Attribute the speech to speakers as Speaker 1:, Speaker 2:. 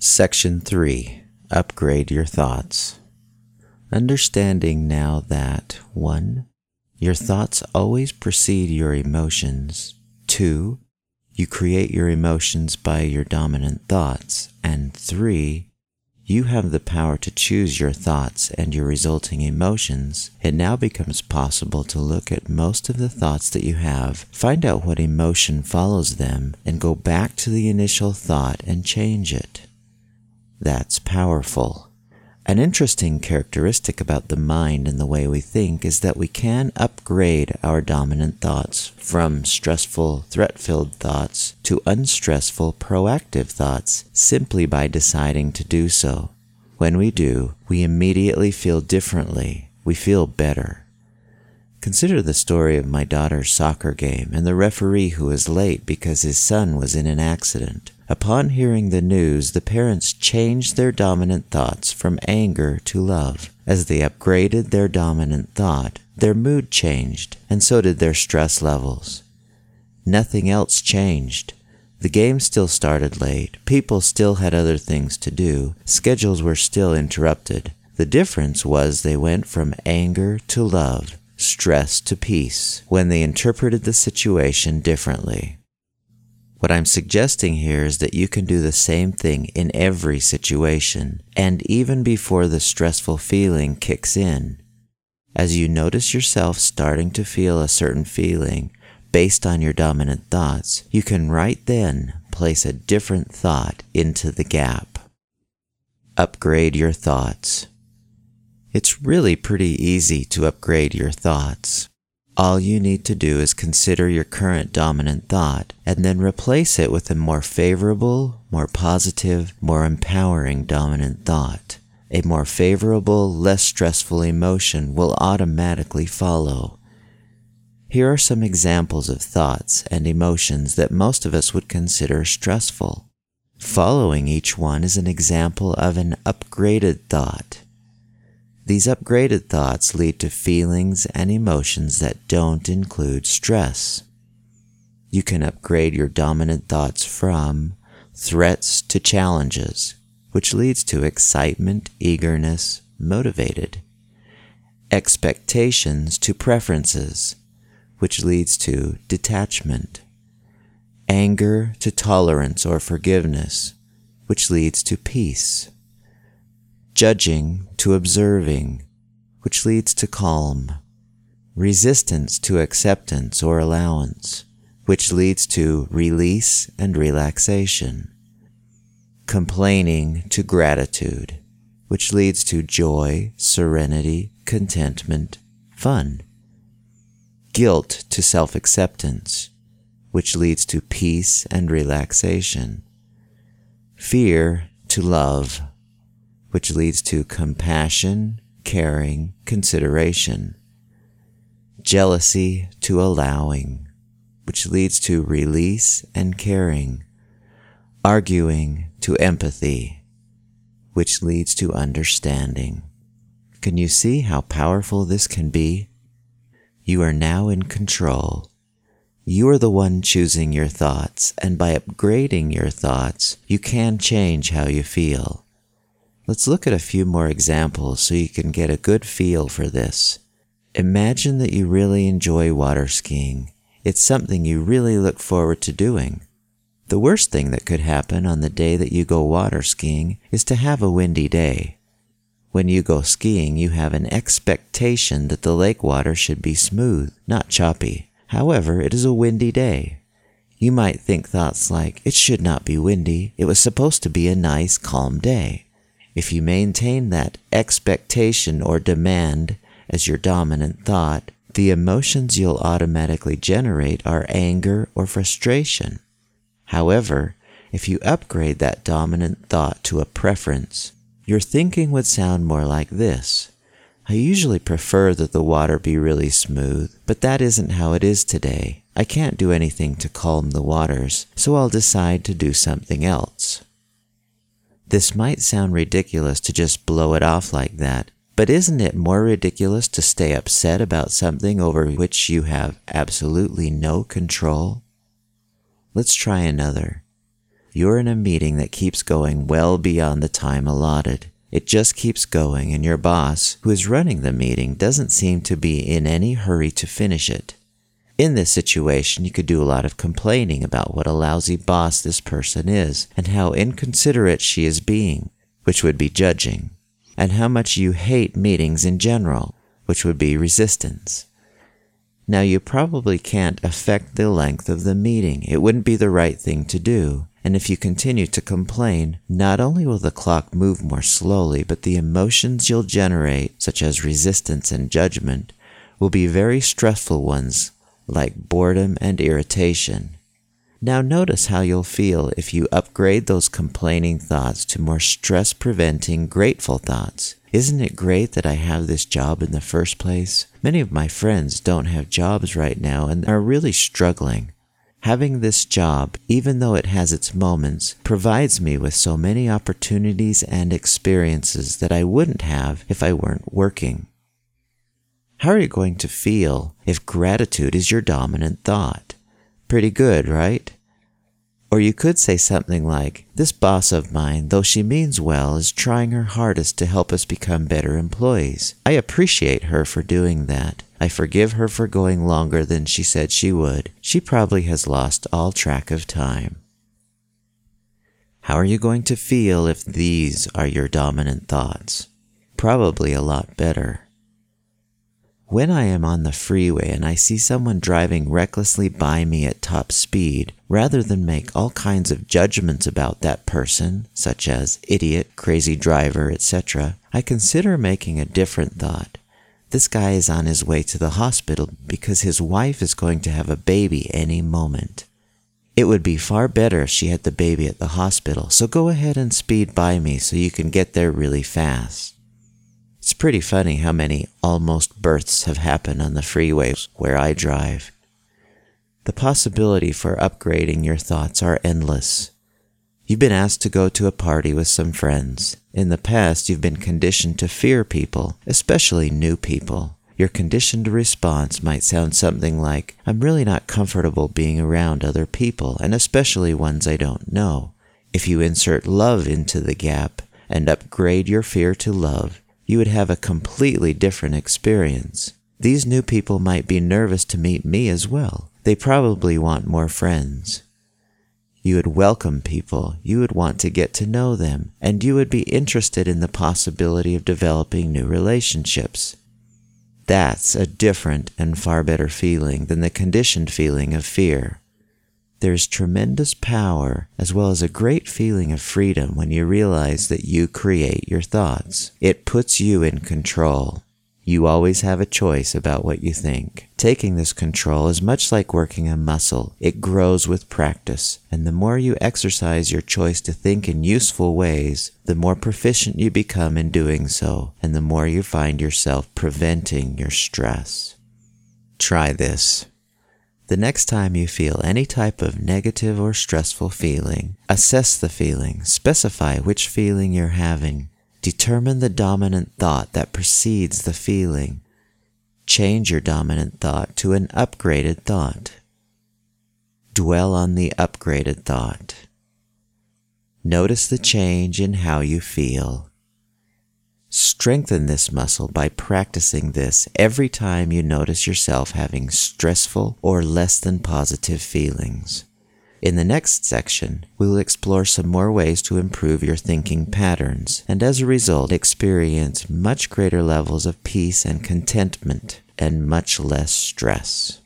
Speaker 1: Section 3 Upgrade Your Thoughts. Understanding now that 1. Your thoughts always precede your emotions. 2. You create your emotions by your dominant thoughts. And 3. You have the power to choose your thoughts and your resulting emotions. It now becomes possible to look at most of the thoughts that you have, find out what emotion follows them, and go back to the initial thought and change it. That's powerful. An interesting characteristic about the mind and the way we think is that we can upgrade our dominant thoughts from stressful, threat filled thoughts to unstressful, proactive thoughts simply by deciding to do so. When we do, we immediately feel differently. We feel better. Consider the story of my daughter's soccer game and the referee who was late because his son was in an accident. Upon hearing the news, the parents changed their dominant thoughts from anger to love. As they upgraded their dominant thought, their mood changed, and so did their stress levels. Nothing else changed. The game still started late, people still had other things to do, schedules were still interrupted. The difference was they went from anger to love, stress to peace, when they interpreted the situation differently. What I'm suggesting here is that you can do the same thing in every situation, and even before the stressful feeling kicks in. As you notice yourself starting to feel a certain feeling based on your dominant thoughts, you can right then place a different thought into the gap. Upgrade your thoughts. It's really pretty easy to upgrade your thoughts. All you need to do is consider your current dominant thought and then replace it with a more favorable, more positive, more empowering dominant thought. A more favorable, less stressful emotion will automatically follow. Here are some examples of thoughts and emotions that most of us would consider stressful. Following each one is an example of an upgraded thought. These upgraded thoughts lead to feelings and emotions that don't include stress. You can upgrade your dominant thoughts from threats to challenges, which leads to excitement, eagerness, motivated. Expectations to preferences, which leads to detachment. Anger to tolerance or forgiveness, which leads to peace judging to observing, which leads to calm, resistance to acceptance or allowance, which leads to release and relaxation, complaining to gratitude, which leads to joy, serenity, contentment, fun, guilt to self acceptance, which leads to peace and relaxation, fear to love, which leads to compassion, caring, consideration, jealousy to allowing, which leads to release and caring, arguing to empathy, which leads to understanding. Can you see how powerful this can be? You are now in control. You are the one choosing your thoughts, and by upgrading your thoughts, you can change how you feel. Let's look at a few more examples so you can get a good feel for this. Imagine that you really enjoy water skiing. It's something you really look forward to doing. The worst thing that could happen on the day that you go water skiing is to have a windy day. When you go skiing, you have an expectation that the lake water should be smooth, not choppy. However, it is a windy day. You might think thoughts like, it should not be windy, it was supposed to be a nice, calm day. If you maintain that expectation or demand as your dominant thought, the emotions you'll automatically generate are anger or frustration. However, if you upgrade that dominant thought to a preference, your thinking would sound more like this. I usually prefer that the water be really smooth, but that isn't how it is today. I can't do anything to calm the waters, so I'll decide to do something else. This might sound ridiculous to just blow it off like that, but isn't it more ridiculous to stay upset about something over which you have absolutely no control? Let's try another. you're in a meeting that keeps going well beyond the time allotted. It just keeps going, and your boss, who is running the meeting, doesn't seem to be in any hurry to finish it. In this situation, you could do a lot of complaining about what a lousy boss this person is and how inconsiderate she is being, which would be judging, and how much you hate meetings in general, which would be resistance. Now, you probably can't affect the length of the meeting. It wouldn't be the right thing to do. And if you continue to complain, not only will the clock move more slowly, but the emotions you'll generate, such as resistance and judgment, will be very stressful ones like boredom and irritation. Now notice how you'll feel if you upgrade those complaining thoughts to more stress preventing grateful thoughts. Isn't it great that I have this job in the first place? Many of my friends don't have jobs right now and are really struggling. Having this job, even though it has its moments, provides me with so many opportunities and experiences that I wouldn't have if I weren't working. How are you going to feel if gratitude is your dominant thought? Pretty good, right? Or you could say something like, This boss of mine, though she means well, is trying her hardest to help us become better employees. I appreciate her for doing that. I forgive her for going longer than she said she would. She probably has lost all track of time. How are you going to feel if these are your dominant thoughts? Probably a lot better. When I am on the freeway and I see someone driving recklessly by me at top speed, rather than make all kinds of judgments about that person, such as idiot, crazy driver, etc., I consider making a different thought. This guy is on his way to the hospital because his wife is going to have a baby any moment. It would be far better if she had the baby at the hospital, so go ahead and speed by me so you can get there really fast. It's pretty funny how many almost births have happened on the freeways where I drive. The possibility for upgrading your thoughts are endless. You've been asked to go to a party with some friends. In the past, you've been conditioned to fear people, especially new people. Your conditioned response might sound something like, I'm really not comfortable being around other people, and especially ones I don't know. If you insert love into the gap and upgrade your fear to love, you would have a completely different experience. These new people might be nervous to meet me as well. They probably want more friends. You would welcome people, you would want to get to know them, and you would be interested in the possibility of developing new relationships. That's a different and far better feeling than the conditioned feeling of fear. There's tremendous power as well as a great feeling of freedom when you realize that you create your thoughts. It puts you in control. You always have a choice about what you think. Taking this control is much like working a muscle. It grows with practice, and the more you exercise your choice to think in useful ways, the more proficient you become in doing so, and the more you find yourself preventing your stress. Try this. The next time you feel any type of negative or stressful feeling, assess the feeling, specify which feeling you're having, determine the dominant thought that precedes the feeling, change your dominant thought to an upgraded thought. Dwell on the upgraded thought. Notice the change in how you feel. Strengthen this muscle by practicing this every time you notice yourself having stressful or less than positive feelings. In the next section, we'll explore some more ways to improve your thinking patterns and as a result experience much greater levels of peace and contentment and much less stress.